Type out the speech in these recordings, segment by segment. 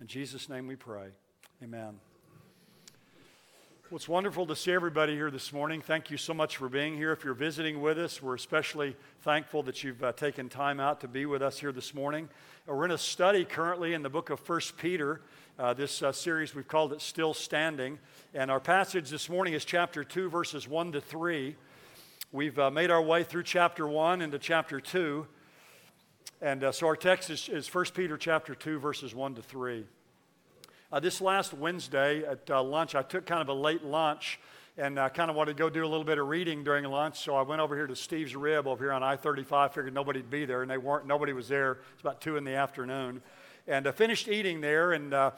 In Jesus' name we pray. Amen. Well, it's wonderful to see everybody here this morning. Thank you so much for being here. If you're visiting with us, we're especially thankful that you've uh, taken time out to be with us here this morning. Uh, we're in a study currently in the book of First Peter. Uh, this uh, series, we've called it Still Standing. And our passage this morning is chapter 2, verses 1 to 3. We've uh, made our way through chapter 1 into chapter 2. And uh, so our text is, is 1 Peter chapter 2, verses 1 to 3. Uh, this last Wednesday at uh, lunch, I took kind of a late lunch and I uh, kind of wanted to go do a little bit of reading during lunch. So I went over here to Steve's Rib over here on I 35, figured nobody'd be there, and they weren't, nobody was there. It's about 2 in the afternoon. And I finished eating there, and uh,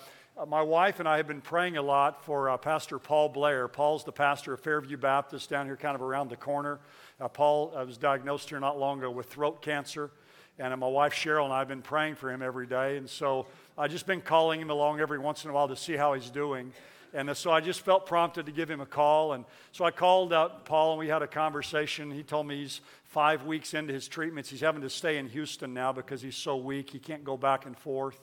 my wife and I have been praying a lot for uh, Pastor Paul Blair. Paul's the pastor of Fairview Baptist down here, kind of around the corner. Uh, Paul was diagnosed here not long ago with throat cancer. And my wife Cheryl and I have been praying for him every day. And so I've just been calling him along every once in a while to see how he's doing. And so I just felt prompted to give him a call. And so I called out Paul and we had a conversation. He told me he's five weeks into his treatments. He's having to stay in Houston now because he's so weak. He can't go back and forth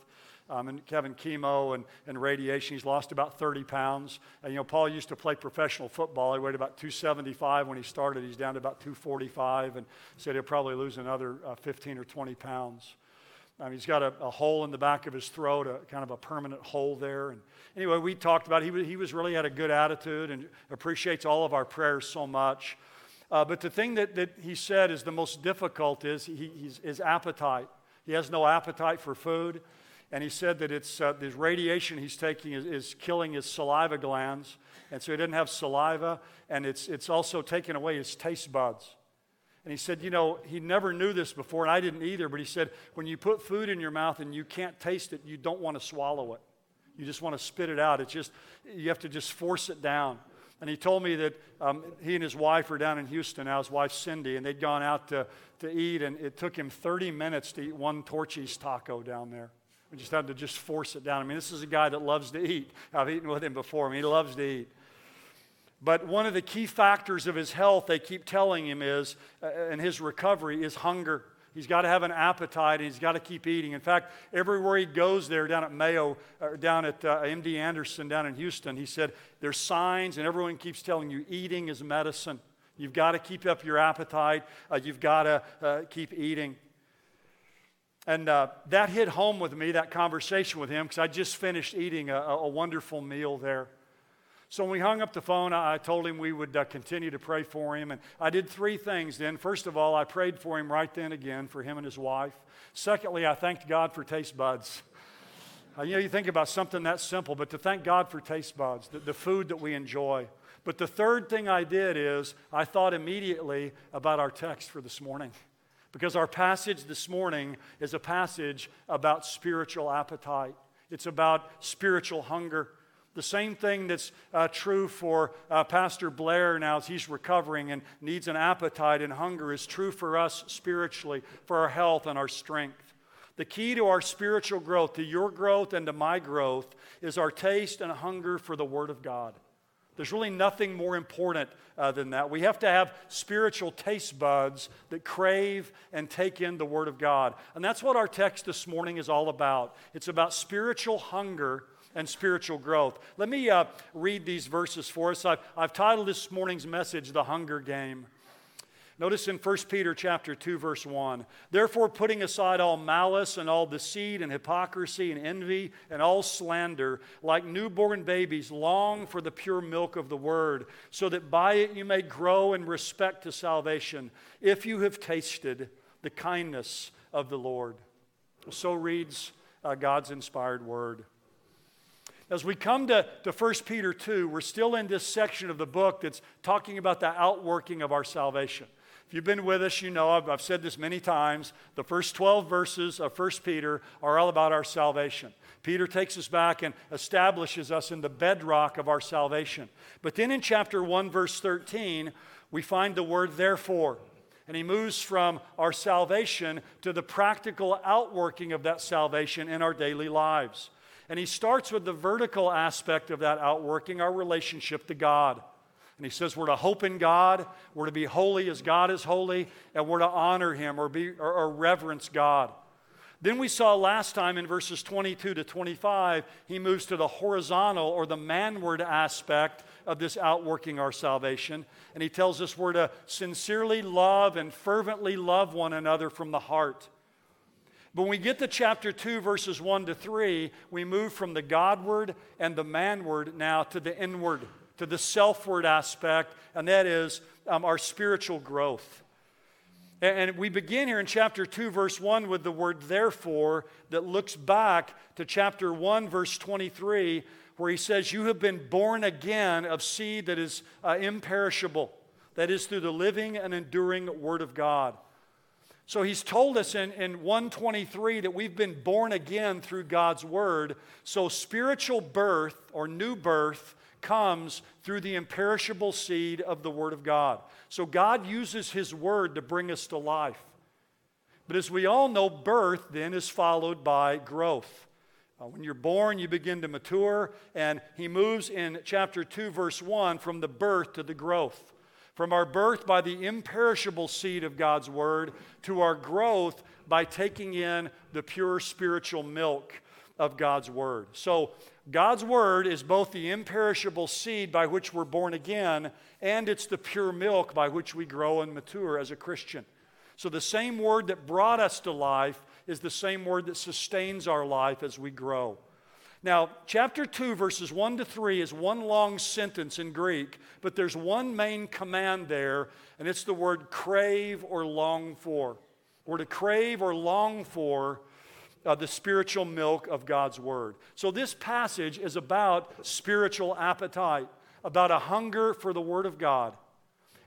um, and having chemo and, and radiation. He's lost about 30 pounds. And, you know, Paul used to play professional football. He weighed about 275 when he started. He's down to about 245 and said he'll probably lose another uh, 15 or 20 pounds. Um, he's got a, a, hole in the back of his throat, a kind of a permanent hole there. And anyway, we talked about it. He, he was really had a good attitude and appreciates all of our prayers so much. Uh, but the thing that, that he said is the most difficult is he, his appetite. He has no appetite for food and he said that it's uh, this radiation he's taking is, is, killing his saliva glands, and so he didn't have saliva, and it's, it's also taking away his taste buds. And he said, you know, he never knew this before, and I didn't either, but he said, when you put food in your mouth and you can't taste it, you don't want to swallow it. You just want to spit it out. It's just, you have to just force it down. And he told me that um, he and his wife are down in Houston now, his wife Cindy, and they'd gone out to, to eat, and it took him 30 minutes to eat one Torchy's taco down there. We just had to just force it down. I mean, this is a guy that loves to eat. I've eaten with him before. I mean, he loves to eat. But one of the key factors of his health, they keep telling him, is, uh, in his recovery, is hunger. He's got to have an appetite and he's got to keep eating. In fact, everywhere he goes there, down at Mayo, or down at uh, MD Anderson down in Houston, he said, there's signs and everyone keeps telling you eating is medicine. You've got to keep up your appetite. Uh, you've got to uh, keep eating. And uh, that hit home with me, that conversation with him, because I just finished eating a, a, wonderful meal there. So when we hung up the phone, I told him we would uh, continue to pray for him. And I did three things then. First of all, I prayed for him right then again, for him and his wife. Secondly, I thanked God for taste buds. Uh, you know, you think about something that simple, but to thank God for taste buds, the, the food that we enjoy. But the third thing I did is I thought immediately about our text for this morning. Because our passage this morning is a passage about spiritual appetite, it's about spiritual hunger. The same thing that's uh, true for uh, Pastor Blair now as he's recovering and needs an appetite and hunger is true for us spiritually, for our health and our strength. The key to our spiritual growth, to your growth and to my growth, is our taste and hunger for the Word of God. There's really nothing more important uh, than that. We have to have spiritual taste buds that crave and take in the Word of God. And that's what our text this morning is all about. It's about spiritual hunger and spiritual growth. Let me uh, read these verses for us. I've, I've titled this morning's message, The Hunger Game. Notice in 1 Peter chapter 2 verse 1, therefore putting aside all malice and all deceit and hypocrisy and envy and all slander, like newborn babies long for the pure milk of the word, so that by it you may grow in respect to salvation, if you have tasted the kindness of the Lord. So reads uh, God's inspired word. As we come to, to 1 Peter 2, we're still in this section of the book that's talking about the outworking of our salvation. If you've been with us, you know I've, I've, said this many times. The first 12 verses of 1 Peter are all about our salvation. Peter takes us back and establishes us in the bedrock of our salvation. But then in chapter 1, verse 13, we find the word therefore. And he moves from our salvation to the practical outworking of that salvation in our daily lives. And he starts with the vertical aspect of that outworking, our relationship to God. And he says we're to hope in God, we're to be holy as God is holy, and we're to honor him or, be, or, or reverence God. Then we saw last time in verses 22 to 25, he moves to the horizontal or the manward aspect of this outworking our salvation. And he tells us we're to sincerely love and fervently love one another from the heart. But when we get to chapter 2, verses 1 to 3, we move from the Godward and the manward now to the inward, to the selfward aspect, and that is um, our spiritual growth. And we begin here in chapter 2, verse 1, with the word therefore that looks back to chapter 1, verse 23, where he says, You have been born again of seed that is uh, imperishable, that is through the living and enduring word of God. So he's told us in, in 123 that we've been born again through God's word. So spiritual birth or new birth comes through the imperishable seed of the Word of God. So God uses His Word to bring us to life. But as we all know, birth then is followed by growth. Uh, when you're born, you begin to mature, and He moves in chapter 2, verse 1 from the birth to the growth. From our birth by the imperishable seed of God's Word to our growth by taking in the pure spiritual milk of God's Word. So, God's word is both the imperishable seed by which we're born again, and it's the pure milk by which we grow and mature as a Christian. So the same word that brought us to life is the same word that sustains our life as we grow. Now, chapter 2, verses 1 to 3 is one long sentence in Greek, but there's one main command there, and it's the word crave or long for. We're to crave or long for uh, the spiritual milk of God's Word. So, this passage is about spiritual appetite, about a hunger for the Word of God.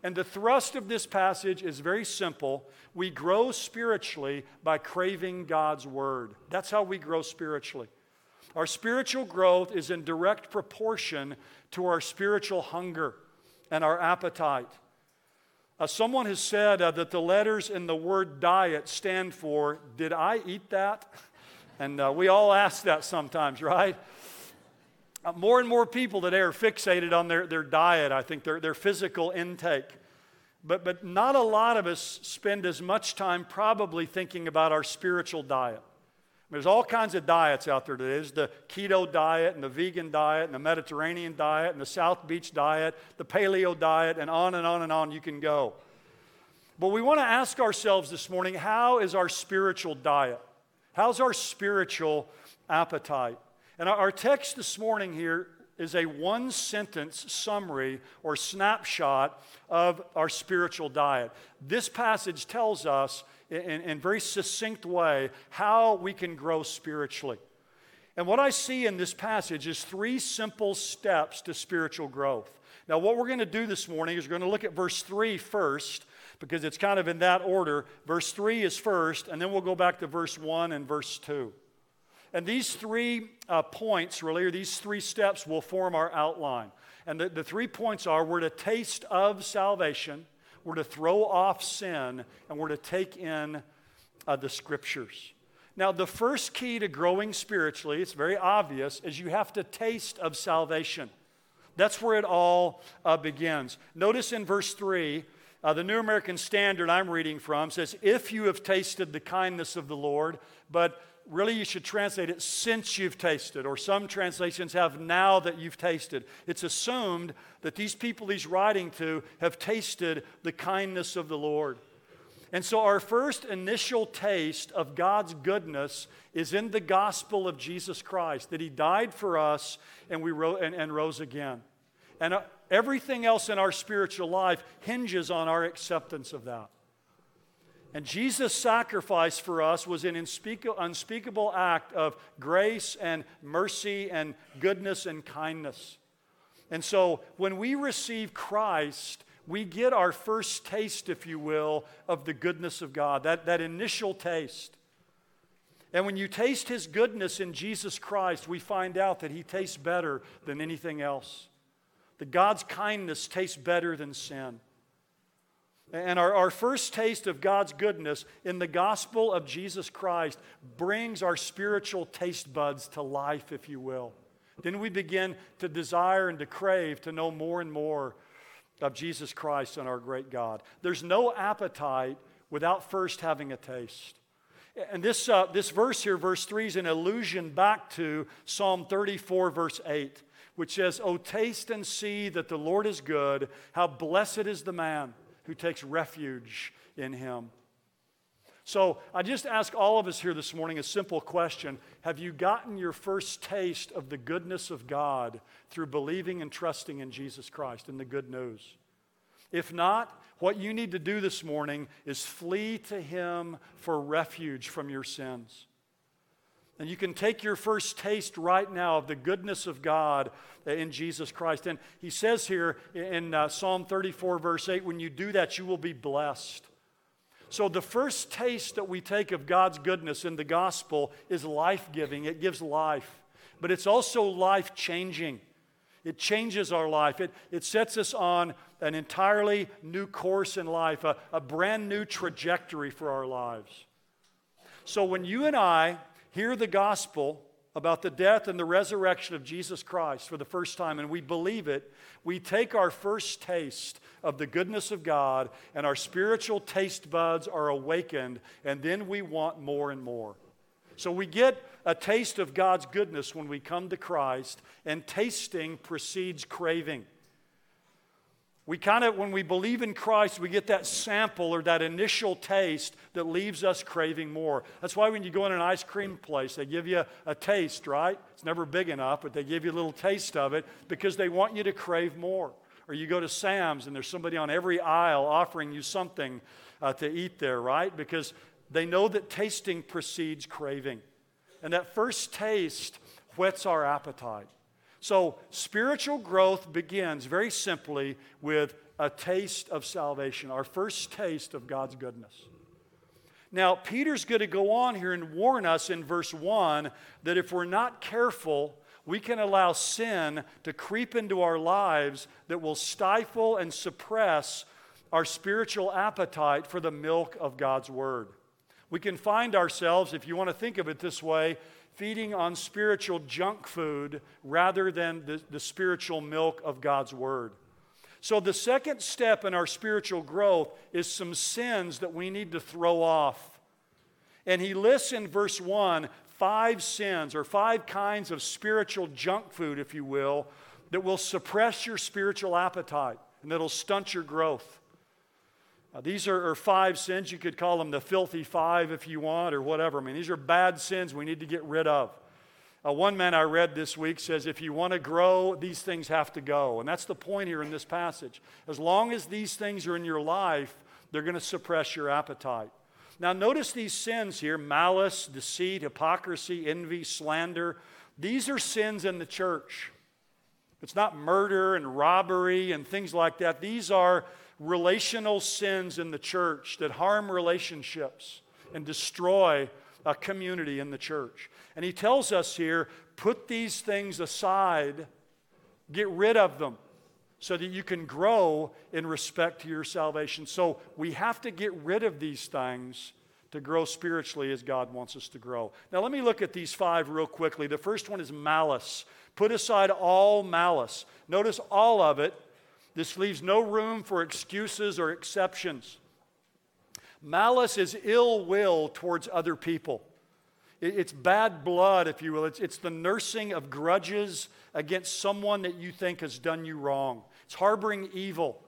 And the thrust of this passage is very simple. We grow spiritually by craving God's Word. That's how we grow spiritually. Our spiritual growth is in direct proportion to our spiritual hunger and our appetite. Uh, someone has said uh, that the letters in the word diet stand for, Did I eat that? And uh, we all ask that sometimes, right? Uh, more and more people today are fixated on their, their diet, I think, their, their physical intake. But, but not a lot of us spend as much time probably thinking about our spiritual diet. There's all kinds of diets out there today. There's the keto diet and the vegan diet and the Mediterranean diet and the South Beach diet, the paleo diet, and on and on and on you can go. But we want to ask ourselves this morning how is our spiritual diet? How's our spiritual appetite? And our text this morning here is a one sentence summary or snapshot of our spiritual diet. This passage tells us in, a very succinct way how we can grow spiritually. And what I see in this passage is three simple steps to spiritual growth. Now, what we're going to do this morning is we're going to look at verse 3 first, because it's kind of in that order. Verse 3 is first, and then we'll go back to verse 1 and verse 2. And these three uh, points, really, or these three steps, will form our outline. And the, the three points are we're to taste of salvation, we're to throw off sin, and we're to take in uh, the scriptures. Now, the first key to growing spiritually, it's very obvious, is you have to taste of salvation. That's where it all uh, begins. Notice in verse 3, uh, the New American Standard I'm reading from says, If you have tasted the kindness of the Lord, but really you should translate it since you've tasted, or some translations have now that you've tasted. It's assumed that these people he's writing to have tasted the kindness of the Lord. And so, our first initial taste of God's goodness is in the gospel of Jesus Christ, that He died for us and, we ro- and, and rose again. And uh, everything else in our spiritual life hinges on our acceptance of that. And Jesus' sacrifice for us was an unspeakable act of grace and mercy and goodness and kindness. And so when we receive Christ, we get our first taste, if you will, of the goodness of God, that, that initial taste. And when you taste His goodness in Jesus Christ, we find out that He tastes better than anything else that God's kindness tastes better than sin. And our, our first taste of God's goodness in the gospel of Jesus Christ brings our spiritual taste buds to life, if you will. Then we begin to desire and to crave to know more and more of Jesus Christ and our great God. There's no appetite without first having a taste. And this, uh, this verse here, verse 3, is an allusion back to Psalm 34, verse 8, which says, Oh, taste and see that the Lord is good. How blessed is the man who takes refuge in him. So I just ask all of us here this morning a simple question Have you gotten your first taste of the goodness of God through believing and trusting in Jesus Christ and the good news? If not, what you need to do this morning is flee to Him for refuge from your sins. And you can take your first taste right now of the goodness of God in Jesus Christ. And He says here in uh, Psalm 34, verse 8, when you do that, you will be blessed. So, the first taste that we take of God's goodness in the gospel is life giving, it gives life, but it's also life changing. It changes our life. It, it sets us on an entirely new course in life, a, a brand new trajectory for our lives. So when you and I hear the gospel about the death and the resurrection of Jesus Christ for the first time and we believe it, we take our first taste of the goodness of God and our spiritual taste buds are awakened, and then we want more and more. So we get a taste of God's goodness when we come to Christ, and tasting precedes craving. We kind of, when we believe in Christ, we get that sample or that initial taste that leaves us craving more. That's why when you go in an ice cream place, they give you a taste, right? It's never big enough, but they give you a little taste of it because they want you to crave more. Or you go to Sam's and there's somebody on every aisle offering you something uh, to eat there, right? Because they know that tasting precedes craving. And that first taste whets our appetite. So, spiritual growth begins very simply with a taste of salvation, our first taste of God's goodness. Now, Peter's going to go on here and warn us in verse 1 that if we're not careful, we can allow sin to creep into our lives that will stifle and suppress our spiritual appetite for the milk of God's Word. We can find ourselves, if you want to think of it this way, feeding on spiritual junk food rather than the, the spiritual milk of God's Word. So, the second step in our spiritual growth is some sins that we need to throw off. And he lists in verse 1 five sins or five kinds of spiritual junk food, if you will, that will suppress your spiritual appetite and that'll stunt your growth. Uh, these are, are, five sins. You could call them the filthy five if you want, or whatever. I mean, these are bad sins we need to get rid of. Uh, one man I read this week says, if you want to grow, these things have to go. And that's the point here in this passage. As long as these things are in your life, they're going to suppress your appetite. Now, notice these sins here malice, deceit, hypocrisy, envy, slander. These are sins in the church. It's not murder and robbery and things like that. These are relational sins in the church that harm relationships and destroy a community in the church. And he tells us here put these things aside, get rid of them so that you can grow in respect to your salvation. So we have to get rid of these things to grow spiritually as God wants us to grow. Now, let me look at these five real quickly. The first one is malice. Put aside all malice. Notice all of it this leaves no room for excuses or exceptions. Malice is ill will towards other people. It's bad blood, if you will. It's, it's the nursing of grudges against someone that you think has done you wrong. It's harboring evil.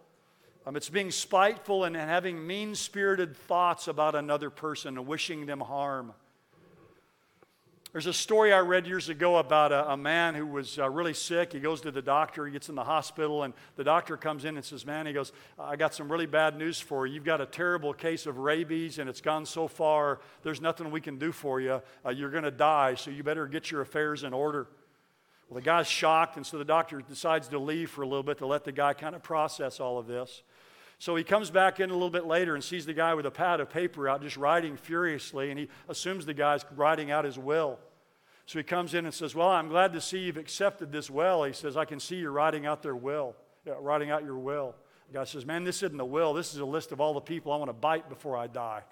Um, it's being spiteful and having mean spirited thoughts about another person and wishing them harm. There's a story I read years ago about a, a man who was uh, really sick. He goes to the doctor, he gets in the hospital, and the doctor comes in and says, Man, he goes, I got some really bad news for you. You've got a terrible case of rabies, and it's gone so far, there's nothing we can do for you. Uh, you're going to die, so you better get your affairs in order. Well, the guy's shocked, and so the doctor decides to leave for a little bit to let the guy kind of process all of this. So he comes back in a little bit later and sees the guy with a pad of paper out just writing furiously, and he assumes the guy's writing out his will. So he comes in and says, Well, I'm glad to see you've accepted this well. He says, I can see you're writing out their will, yeah, writing out your will. The guy says, Man, this isn't a will. This is a list of all the people I want to bite before I die.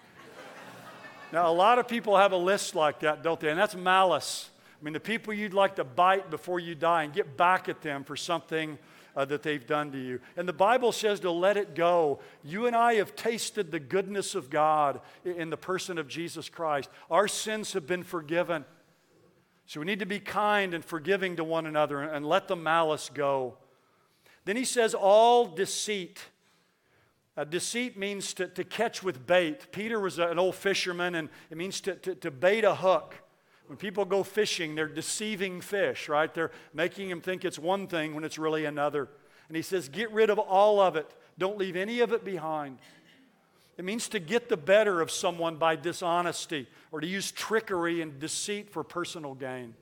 now, a lot of people have a list like that, don't they? And that's malice. I mean, the people you'd like to bite before you die and get back at them for something uh, that they've done to you. And the Bible says to let it go. You and I have tasted the goodness of God in the person of Jesus Christ. Our sins have been forgiven. So we need to be kind and forgiving to one another and let the malice go. Then he says, all deceit. Uh, deceit means to, to catch with bait. Peter was a, an old fisherman, and it means to, to, to bait a hook. When people go fishing, they're deceiving fish, right? They're making them think it's one thing when it's really another. And he says, get rid of all of it. Don't leave any of it behind. It means to get the better of someone by dishonesty or to use trickery and deceit for personal gain.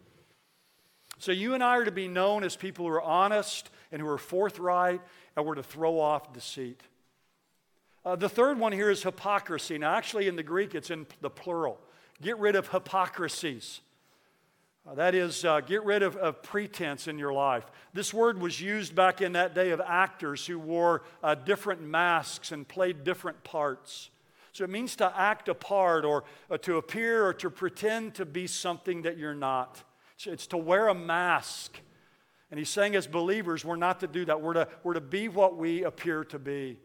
So you and I are to be known as people who are honest and who are forthright, and we're to throw off deceit. Uh, the third one here is hypocrisy. Now, actually, in the Greek, it's in the plural. Get rid of hypocrisies. Uh, that is, uh, get rid of, of, pretense in your life. This word was used back in that day of actors who wore uh, different masks and played different parts. So it means to act a part or, or to appear or to pretend to be something that you're not. It's to wear a mask. And he's saying, as believers, we're not to do that. We're to, we're to be what we appear to be.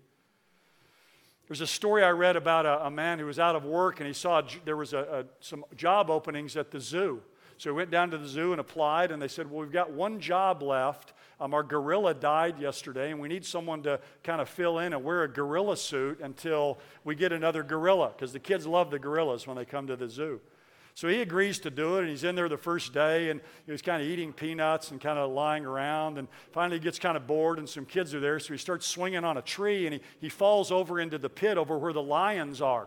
There's a story I read about a, a man who was out of work and he saw there was a, some job openings at the zoo. So he went down to the zoo and applied, and they said, Well, we've got one job left. Um, our gorilla died yesterday, and we need someone to kind of fill in and wear a gorilla suit until we get another gorilla, because the kids love the gorillas when they come to the zoo. So he agrees to do it, and he's in there the first day, and he's kind of eating peanuts and kind of lying around. And finally, he gets kind of bored, and some kids are there, so he starts swinging on a tree, and he, he falls over into the pit over where the lions are.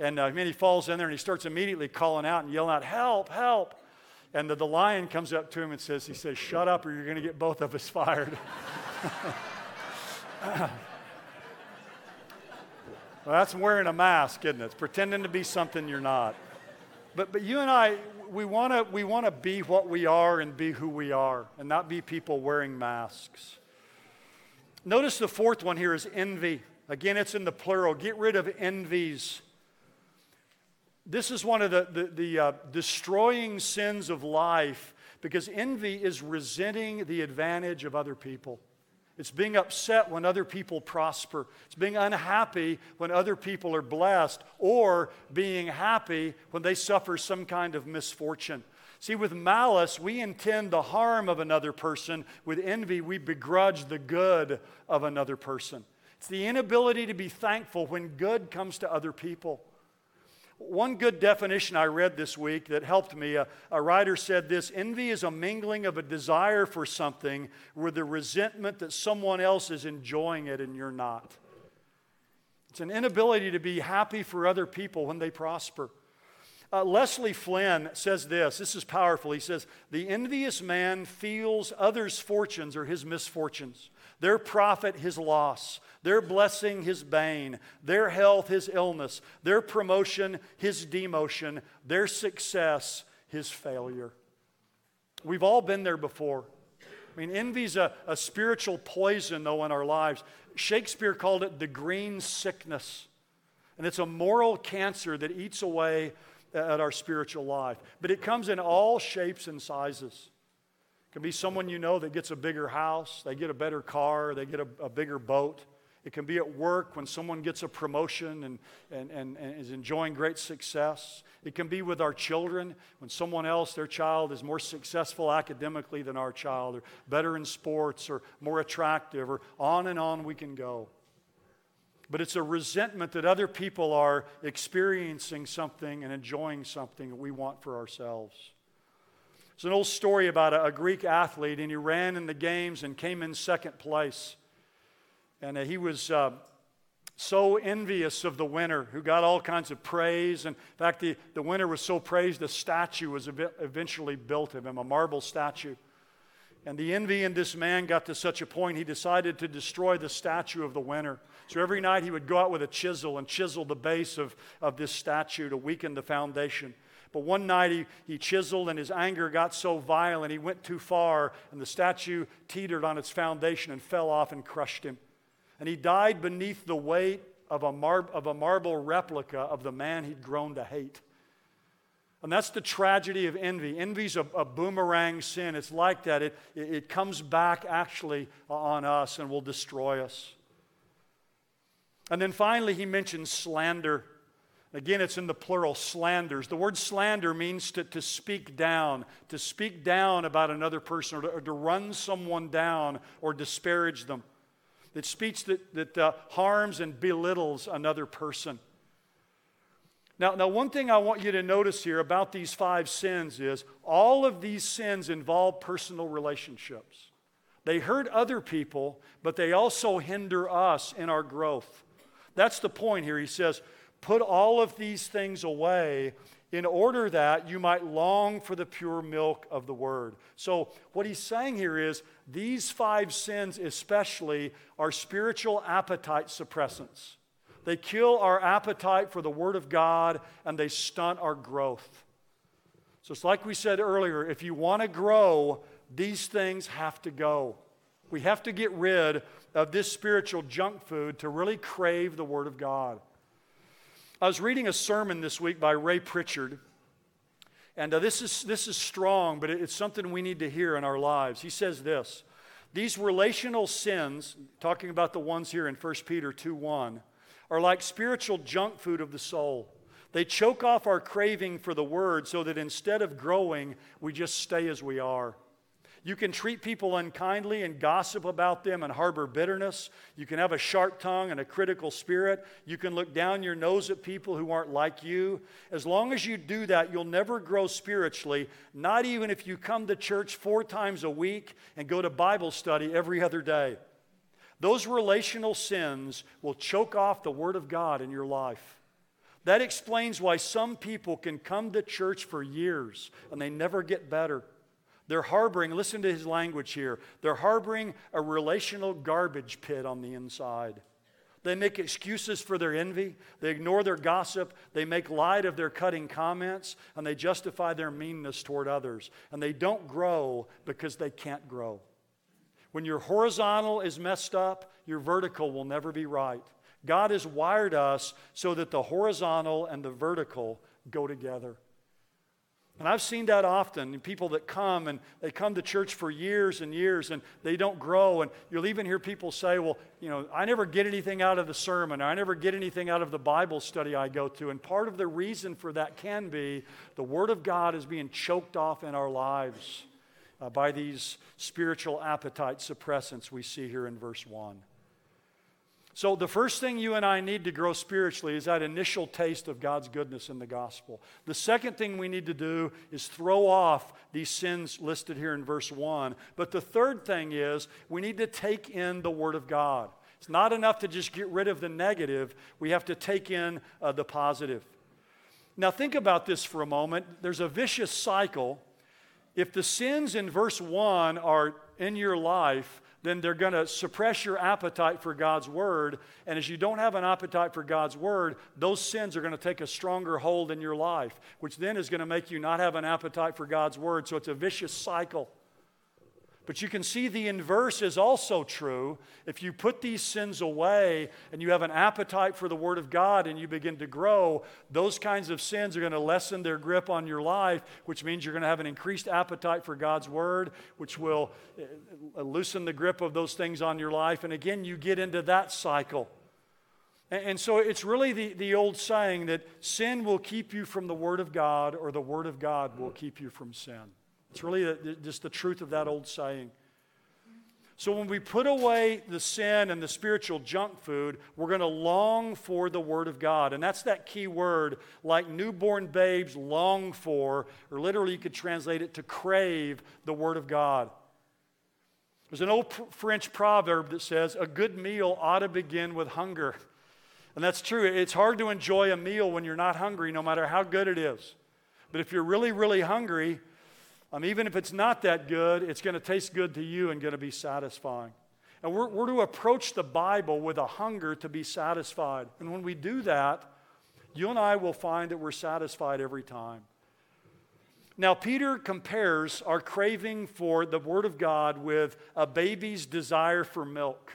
And uh, he falls in there, and he starts immediately calling out and yelling out, Help, help. And the, the lion comes up to him and says, He says, Shut up, or you're going to get both of us fired. well, that's wearing a mask, isn't it? It's pretending to be something you're not. But, but you and I, we want to we wanna be what we are and be who we are and not be people wearing masks. Notice the fourth one here is envy. Again, it's in the plural. Get rid of envies. This is one of the, the, the uh, destroying sins of life because envy is resenting the advantage of other people. It's being upset when other people prosper. It's being unhappy when other people are blessed, or being happy when they suffer some kind of misfortune. See, with malice, we intend the harm of another person. With envy, we begrudge the good of another person. It's the inability to be thankful when good comes to other people. One good definition I read this week that helped me a, a, writer said this envy is a mingling of a desire for something with the resentment that someone else is enjoying it and you're not. It's an inability to be happy for other people when they prosper. Uh, Leslie Flynn says this this is powerful. He says, The envious man feels others' fortunes or his misfortunes, their profit, his loss their blessing, his bane, their health, his illness, their promotion, his demotion, their success, his failure. We've all been there before. I mean, envy's a, a spiritual poison, though, in our lives. Shakespeare called it the green sickness. And it's a moral cancer that eats away at our spiritual life. But it comes in all shapes and sizes. It can be someone you know that gets a bigger house, they get a better car, they get a, a bigger boat. It can be at work when someone gets a promotion and, and, and, and, is enjoying great success. It can be with our children when someone else, their child, is more successful academically than our child, or better in sports, or more attractive, or on and on we can go. But it's a resentment that other people are experiencing something and enjoying something that we want for ourselves. It's an old story about a, a Greek athlete, and he ran in the games and came in second place. And uh, he was uh, so envious of the winner who got all kinds of praise. And in fact, the, the winner was so praised, a statue was eventually built of him, a marble statue. And the envy in this man got to such a point, he decided to destroy the statue of the winner. So every night he would go out with a chisel and chisel the base of, of this statue to weaken the foundation. But one night he, he chiseled and his anger got so violent, he went too far, and the statue teetered on its foundation and fell off and crushed him and he died beneath the weight of a, mar- of a marble replica of the man he'd grown to hate. And that's the tragedy of envy. Envy's a, a boomerang sin. It's like that. It, it, it comes back actually on us and will destroy us. And then finally, he mentions slander. Again, it's in the plural, slanders. The word slander means to, to speak down, to speak down about another person, or to, or to run someone down or disparage them. It's speech that, that uh, harms and belittles another person. Now, now, one thing I want you to notice here about these five sins is all of these sins involve personal relationships. They hurt other people, but they also hinder us in our growth. That's the point here. He says, Put all of these things away in order that you might long for the pure milk of the word. So, what he's saying here is these five sins, especially, are spiritual appetite suppressants. They kill our appetite for the Word of God and they stunt our growth. So it's like we said earlier if you want to grow, these things have to go. We have to get rid of this spiritual junk food to really crave the Word of God. I was reading a sermon this week by Ray Pritchard. And uh, this, is, this is strong, but it's something we need to hear in our lives. He says this These relational sins, talking about the ones here in 1 Peter 2 1, are like spiritual junk food of the soul. They choke off our craving for the word so that instead of growing, we just stay as we are. You can treat people unkindly and gossip about them and harbor bitterness. You can have a sharp tongue and a critical spirit. You can look down your nose at people who aren't like you. As long as you do that, you'll never grow spiritually, not even if you come to church four times a week and go to Bible study every other day. Those relational sins will choke off the Word of God in your life. That explains why some people can come to church for years and they never get better. They're harboring, listen to his language here, they're harboring a relational garbage pit on the inside. They make excuses for their envy. They ignore their gossip. They make light of their cutting comments. And they justify their meanness toward others. And they don't grow because they can't grow. When your horizontal is messed up, your vertical will never be right. God has wired us so that the horizontal and the vertical go together. And I've seen that often. People that come and they come to church for years and years and they don't grow. And you'll even hear people say, Well, you know, I never get anything out of the sermon. I never get anything out of the Bible study I go to. And part of the reason for that can be the Word of God is being choked off in our lives uh, by these spiritual appetite suppressants we see here in verse 1. So, the first thing you and I need to grow spiritually is that initial taste of God's goodness in the gospel. The second thing we need to do is throw off these sins listed here in verse 1. But the third thing is we need to take in the Word of God. It's not enough to just get rid of the negative, we have to take in uh, the positive. Now, think about this for a moment. There's a vicious cycle if the sins in verse 1 are in your life, then they're going to suppress your appetite for God's word. And as you don't have an appetite for God's word, those sins are going to take a stronger hold in your life, which then is going to make you not have an appetite for God's word. So it's a vicious cycle. But you can see the inverse is also true. If you put these sins away and you have an appetite for the Word of God and you begin to grow, those kinds of sins are going to lessen their grip on your life, which means you're going to have an increased appetite for God's Word, which will uh, loosen the grip of those things on your life. And again, you get into that cycle. And so it's really the, the old saying that sin will keep you from the Word of God, or the Word of God will keep you from sin. It's really just the truth of that old saying. So when we put away the sin and the spiritual junk food, we're going to long for the Word of God. And that's that key word, like newborn babes long for, or literally you could translate it to crave the Word of God. There's an old French proverb that says, a good meal ought to begin with hunger. And that's true. It's hard to enjoy a meal when you're not hungry, no matter how good it is. But if you're really, really hungry, um, even if it's not that good, it's going to taste good to you and going to be satisfying. And we're, we're to approach the Bible with a hunger to be satisfied. And when we do that, you and I will find that we're satisfied every time. Now, Peter compares our craving for the Word of God with a baby's desire for milk.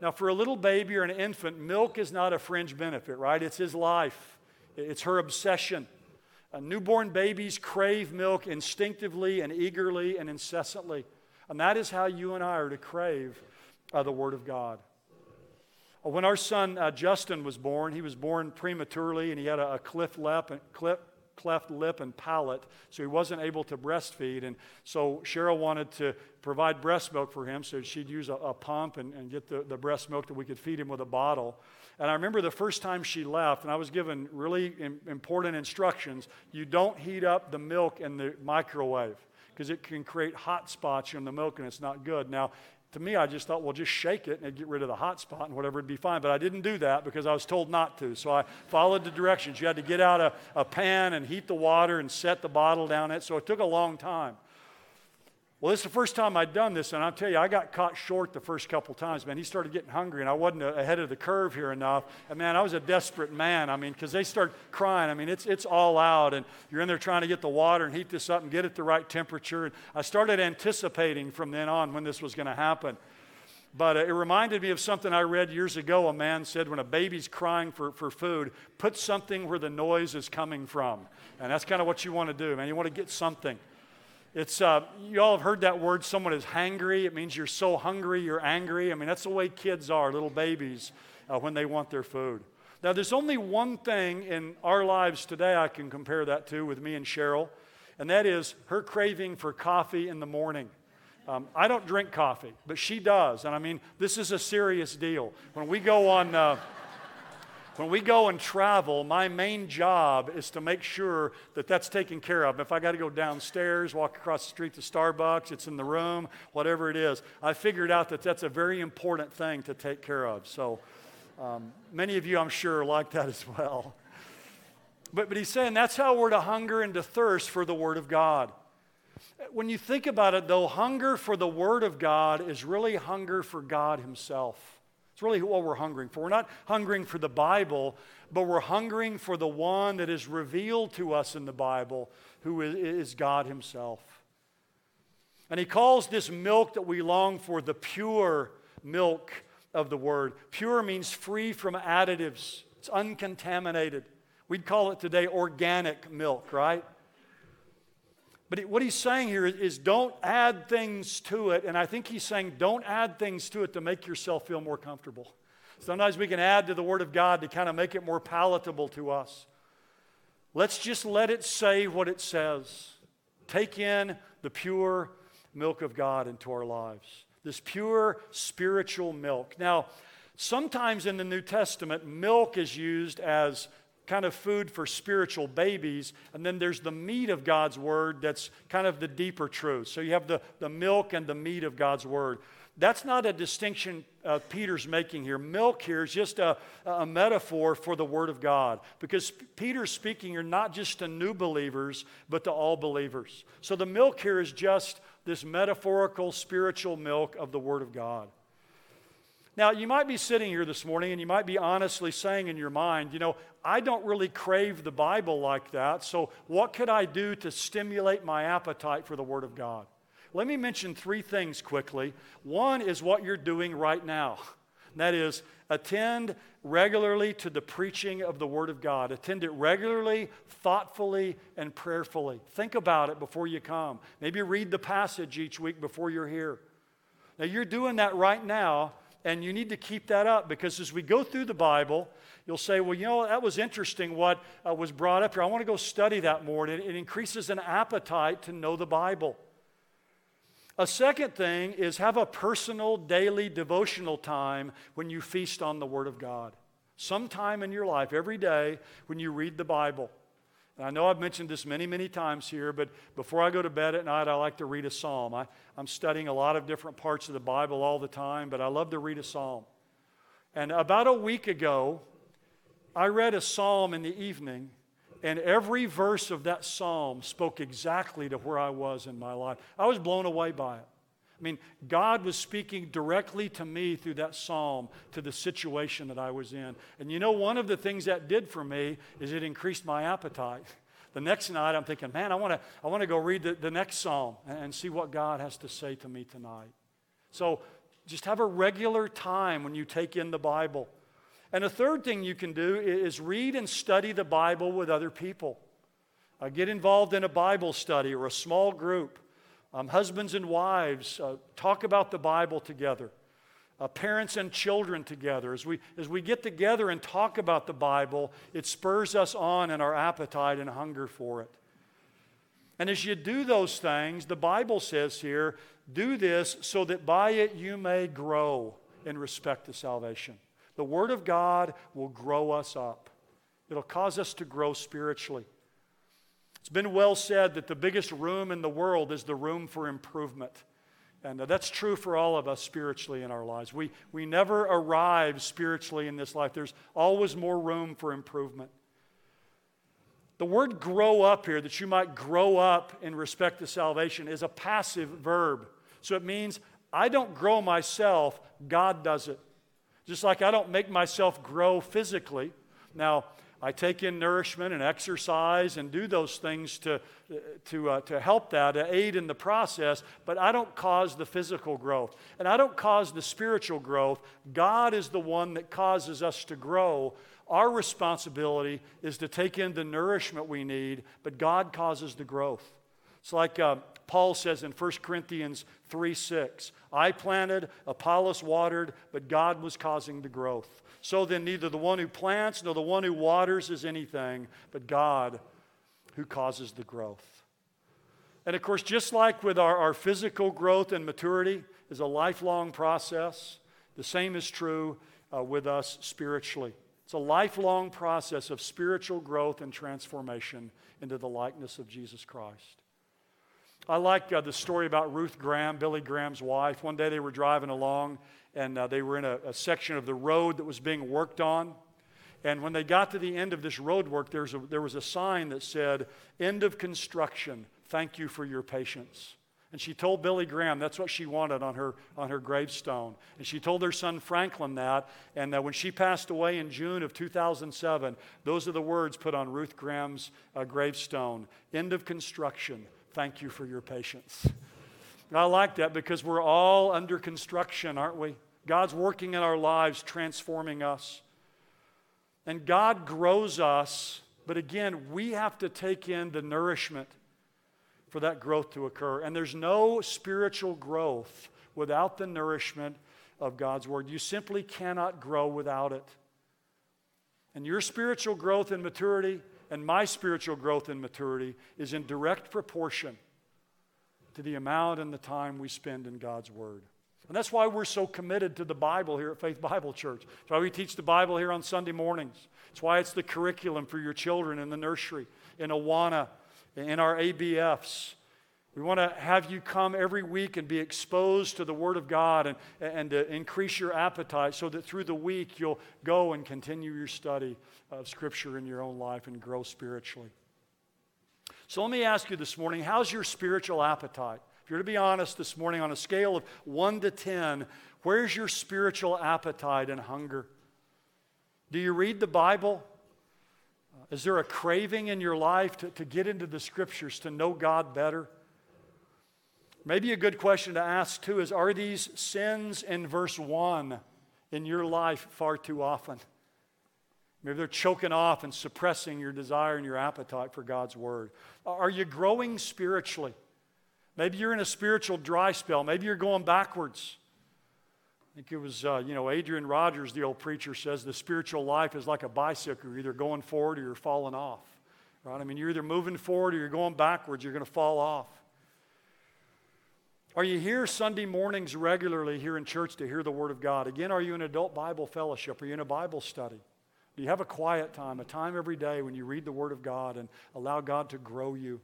Now, for a little baby or an infant, milk is not a fringe benefit, right? It's his life, it's her obsession. Uh, newborn babies crave milk instinctively and eagerly and incessantly. And that is how you and I are to crave uh, the Word of God. Uh, when our son uh, Justin was born, he was born prematurely and he had a, a cleft lip, and, cleft lip and palate, so he wasn't able to breastfeed. And so Cheryl wanted to provide breast milk for him, so she'd use a, a pump and, and get the, the breast milk that we could feed him with a bottle. And I remember the first time she left, and I was given really important instructions you don't heat up the milk in the microwave because it can create hot spots in the milk and it's not good. Now, to me, I just thought, well, just shake it and get rid of the hot spot and whatever it'd be fine. But I didn't do that because I was told not to. So I followed the directions. You had to get out a, a pan and heat the water and set the bottle down it. So it took a long time. Well, this is the first time I'd done this, and I'll tell you, I got caught short the first couple times, man. He started getting hungry, and I wasn't ahead of the curve here enough. And man, I was a desperate man. I mean, because they start crying. I mean, it's, it's all out, and you're in there trying to get the water and heat this up and get it the right temperature. And I started anticipating from then on when this was going to happen. But uh, it reminded me of something I read years ago. A man said, when a baby's crying for, for food, put something where the noise is coming from. And that's kind of what you want to do, man. You want to get something. It's, uh, you all have heard that word, someone is hangry. It means you're so hungry, you're angry. I mean, that's the way kids are, little babies, uh, when they want their food. Now, there's only one thing in our lives today I can compare that to with me and Cheryl, and that is her craving for coffee in the morning. Um, I don't drink coffee, but she does. And I mean, this is a serious deal. When we go on. Uh, when we go and travel, my main job is to make sure that that's taken care of. If I got to go downstairs, walk across the street to Starbucks, it's in the room, whatever it is, I figured out that that's a very important thing to take care of. So um, many of you, I'm sure, like that as well. But, but he's saying that's how we're to hunger and to thirst for the Word of God. When you think about it, though, hunger for the Word of God is really hunger for God Himself. It's really what we're hungering for. We're not hungering for the Bible, but we're hungering for the one that is revealed to us in the Bible, who is God Himself. And He calls this milk that we long for the pure milk of the Word. Pure means free from additives, it's uncontaminated. We'd call it today organic milk, right? But what he's saying here is don't add things to it. And I think he's saying don't add things to it to make yourself feel more comfortable. Sometimes we can add to the Word of God to kind of make it more palatable to us. Let's just let it say what it says. Take in the pure milk of God into our lives, this pure spiritual milk. Now, sometimes in the New Testament, milk is used as kind of food for spiritual babies. And then there's the meat of God's word that's kind of the deeper truth. So you have the, the milk and the meat of God's word. That's not a distinction uh, Peter's making here. Milk here is just a, a metaphor for the Word of God because Peter's speaking here not just to new believers, but to all believers. So the milk here is just this metaphorical spiritual milk of the Word of God. Now, you might be sitting here this morning and you might be honestly saying in your mind, you know, I don't really crave the Bible like that, so what could I do to stimulate my appetite for the Word of God? Let me mention three things quickly. One is what you're doing right now. That is, attend regularly to the preaching of the Word of God. Attend it regularly, thoughtfully, and prayerfully. Think about it before you come. Maybe read the passage each week before you're here. Now, you're doing that right now, and you need to keep that up because as we go through the Bible, you'll say, Well, you know, that was interesting what uh, was brought up here. I want to go study that more. And it, it increases an appetite to know the Bible. A second thing is have a personal daily devotional time when you feast on the Word of God. Sometime in your life, every day, when you read the Bible. And I know I've mentioned this many, many times here, but before I go to bed at night, I like to read a psalm. I, I'm studying a lot of different parts of the Bible all the time, but I love to read a psalm. And about a week ago, I read a psalm in the evening, and every verse of that psalm spoke exactly to where I was in my life. I was blown away by it. I mean, God was speaking directly to me through that psalm to the situation that I was in. And you know, one of the things that did for me is it increased my appetite. The next night, I'm thinking, man, I want to I wanna go read the, the next psalm and, and see what God has to say to me tonight. So just have a regular time when you take in the Bible. And a third thing you can do is read and study the Bible with other people. Uh, get involved in a Bible study or a small group. Um, husbands and wives, uh, talk about the Bible together. Uh, parents and children together. As we, as we get together and talk about the Bible, it spurs us on in our appetite and hunger for it. And as you do those things, the Bible says here, do this so that by it you may grow in respect to salvation. The Word of God will grow us up, it'll cause us to grow spiritually. It's been well said that the biggest room in the world is the room for improvement. And uh, that's true for all of us spiritually in our lives. We, we never arrive spiritually in this life, there's always more room for improvement. The word grow up here, that you might grow up in respect to salvation, is a passive verb. So it means I don't grow myself, God does it. Just like I don't make myself grow physically. Now, I take in nourishment and exercise and do those things to, to, uh, to help that, to aid in the process, but I don't cause the physical growth. And I don't cause the spiritual growth. God is the one that causes us to grow. Our responsibility is to take in the nourishment we need, but God causes the growth. It's like uh, Paul says in 1 Corinthians 3 6, I planted, Apollos watered, but God was causing the growth. So then, neither the one who plants nor the one who waters is anything, but God who causes the growth. And of course, just like with our, our physical growth and maturity is a lifelong process, the same is true uh, with us spiritually. It's a lifelong process of spiritual growth and transformation into the likeness of Jesus Christ. I like uh, the story about Ruth Graham, Billy Graham's wife. One day they were driving along and uh, they were in a, a, section of the road that was being worked on. And when they got to the end of this road work, there was a, there was a sign that said, End of construction. Thank you for your patience. And she told Billy Graham that's what she wanted on her, on her gravestone. And she told her son Franklin that. And uh, when she passed away in June of 2007, those are the words put on Ruth Graham's uh, gravestone End of construction. Thank you for your patience. I like that because we're all under construction, aren't we? God's working in our lives, transforming us. And God grows us, but again, we have to take in the nourishment for that growth to occur. And there's no spiritual growth without the nourishment of God's Word. You simply cannot grow without it. And your spiritual growth and maturity and my spiritual growth and maturity is in direct proportion to the amount and the time we spend in God's Word. And that's why we're so committed to the Bible here at Faith Bible Church. That's why we teach the Bible here on Sunday mornings. It's why it's the curriculum for your children in the nursery, in Awana, in our ABFs. We want to have you come every week and be exposed to the Word of God and, and to increase your appetite so that through the week you'll go and continue your study of Scripture in your own life and grow spiritually. So let me ask you this morning how's your spiritual appetite? If you're to be honest this morning, on a scale of 1 to 10, where's your spiritual appetite and hunger? Do you read the Bible? Is there a craving in your life to, to get into the Scriptures, to know God better? Maybe a good question to ask too is Are these sins in verse 1 in your life far too often? Maybe they're choking off and suppressing your desire and your appetite for God's Word. Are you growing spiritually? Maybe you're in a spiritual dry spell. Maybe you're going backwards. I think it was, uh, you know, Adrian Rogers, the old preacher, says the spiritual life is like a bicycle. You're either going forward or you're falling off. Right? I mean, you're either moving forward or you're going backwards. You're going to fall off. Are you here Sunday mornings regularly here in church to hear the Word of God? Again, are you in adult Bible fellowship? Are you in a Bible study? Do you have a quiet time, a time every day when you read the Word of God and allow God to grow you?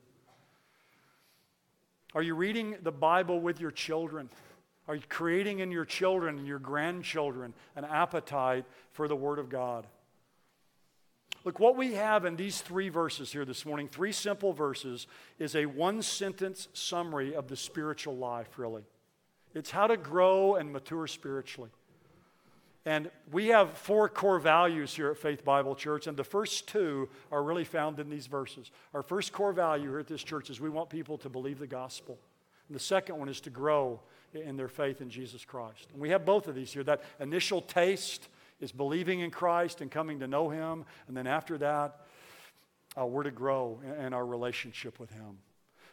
Are you reading the Bible with your children? Are you creating in your children and your grandchildren an appetite for the Word of God? Look, what we have in these three verses here this morning, three simple verses, is a one sentence summary of the spiritual life, really. It's how to grow and mature spiritually. And we have four core values here at Faith Bible Church, and the first two are really found in these verses. Our first core value here at this church is we want people to believe the gospel. And the second one is to grow in their faith in Jesus Christ. And we have both of these here. That initial taste is believing in Christ and coming to know Him. And then after that, uh, we're to grow in, in our relationship with Him.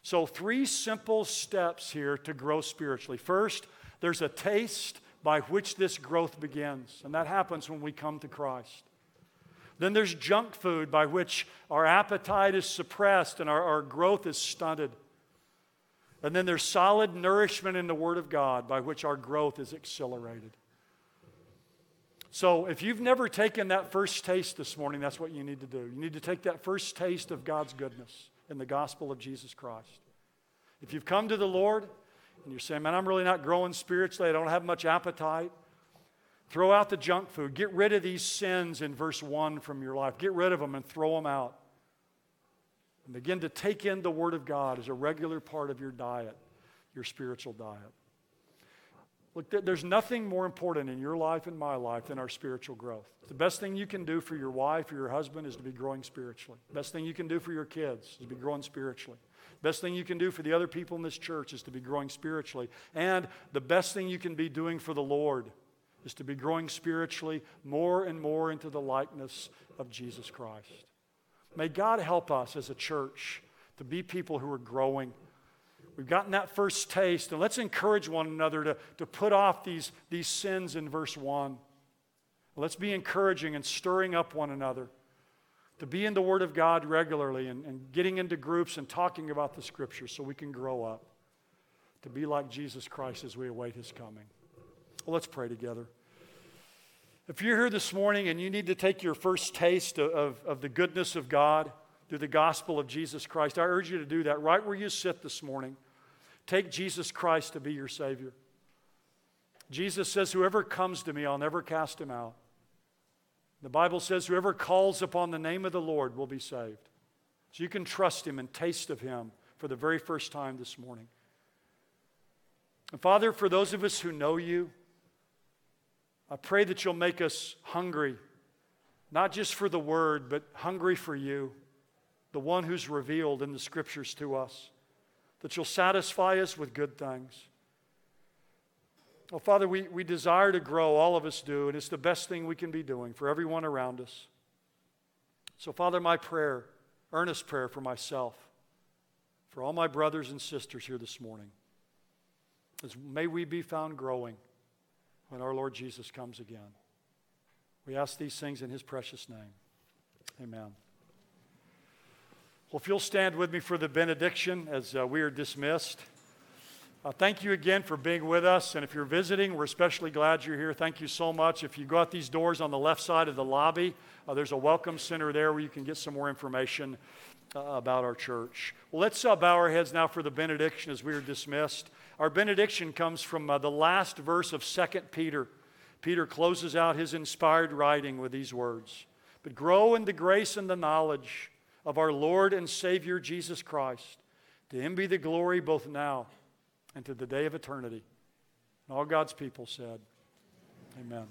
So, three simple steps here to grow spiritually. First, there's a taste by which this growth begins, and that happens when we come to Christ. Then there's junk food by which our appetite is suppressed and our, our growth is stunted. And then there's solid nourishment in the Word of God by which our growth is accelerated. So, if you've never taken that first taste this morning, that's what you need to do. You need to take that first taste of God's goodness in the gospel of Jesus Christ. If you've come to the Lord and you're saying, man, I'm really not growing spiritually, I don't have much appetite, throw out the junk food. Get rid of these sins in verse 1 from your life. Get rid of them and throw them out. And begin to take in the Word of God as a regular part of your diet, your spiritual diet. Look, there's nothing more important in your life and my life than our spiritual growth. The best thing you can do for your wife or your husband is to be growing spiritually. The best thing you can do for your kids is to be growing spiritually. The best thing you can do for the other people in this church is to be growing spiritually. And the best thing you can be doing for the Lord is to be growing spiritually more and more into the likeness of Jesus Christ. May God help us as a church to be people who are growing We've gotten that first taste, and let's encourage one another to, to put off these, these sins in verse 1. Let's be encouraging and stirring up one another to be in the Word of God regularly and, and getting into groups and talking about the Scriptures so we can grow up to be like Jesus Christ as we await His coming. Well, let's pray together. If you're here this morning and you need to take your first taste of, of, of the goodness of God through the gospel of Jesus Christ, I urge you to do that right where you sit this morning. Take Jesus Christ to be your Savior. Jesus says, Whoever comes to me, I'll never cast him out. The Bible says, Whoever calls upon the name of the Lord will be saved. So you can trust him and taste of him for the very first time this morning. And Father, for those of us who know you, I pray that you'll make us hungry, not just for the word, but hungry for you, the one who's revealed in the scriptures to us that you'll satisfy us with good things. Well, Father, we, we desire to grow, all of us do, and it's the best thing we can be doing for everyone around us. So, Father, my prayer, earnest prayer for myself, for all my brothers and sisters here this morning, is may we be found growing when our Lord Jesus comes again. We ask these things in his precious name. Amen. Well, if you'll stand with me for the benediction as uh, we are dismissed. Uh, thank you again for being with us. And if you're visiting, we're especially glad you're here. Thank you so much. If you go out these doors on the left side of the lobby, uh, there's a welcome center there where you can get some more information uh, about our church. Well, let's uh, bow our heads now for the benediction as we are dismissed. Our benediction comes from uh, the last verse of 2 Peter. Peter closes out his inspired writing with these words But grow in the grace and the knowledge of our Lord and Savior Jesus Christ. To him be the glory both now and to the day of eternity. And all God's people said, Amen.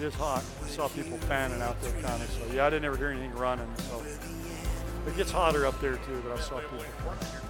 It is hot. I saw people fanning out there kind of. So yeah, I didn't ever hear anything running. So it gets hotter up there too. But I saw people. Fanning.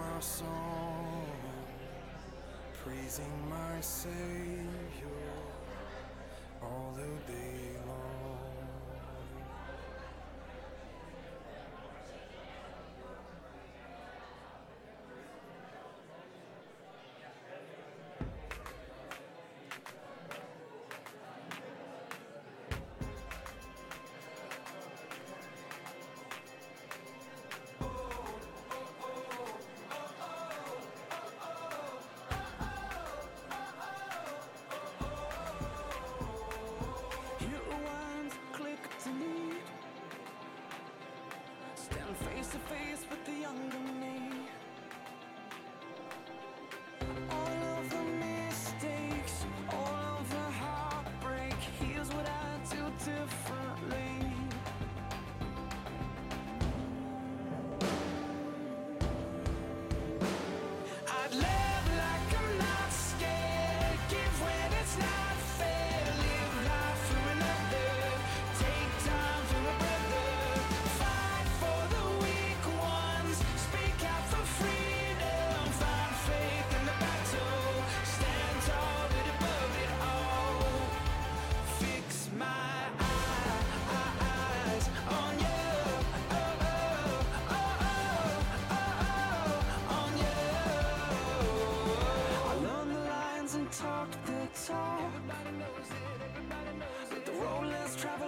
My song, praising my Savior face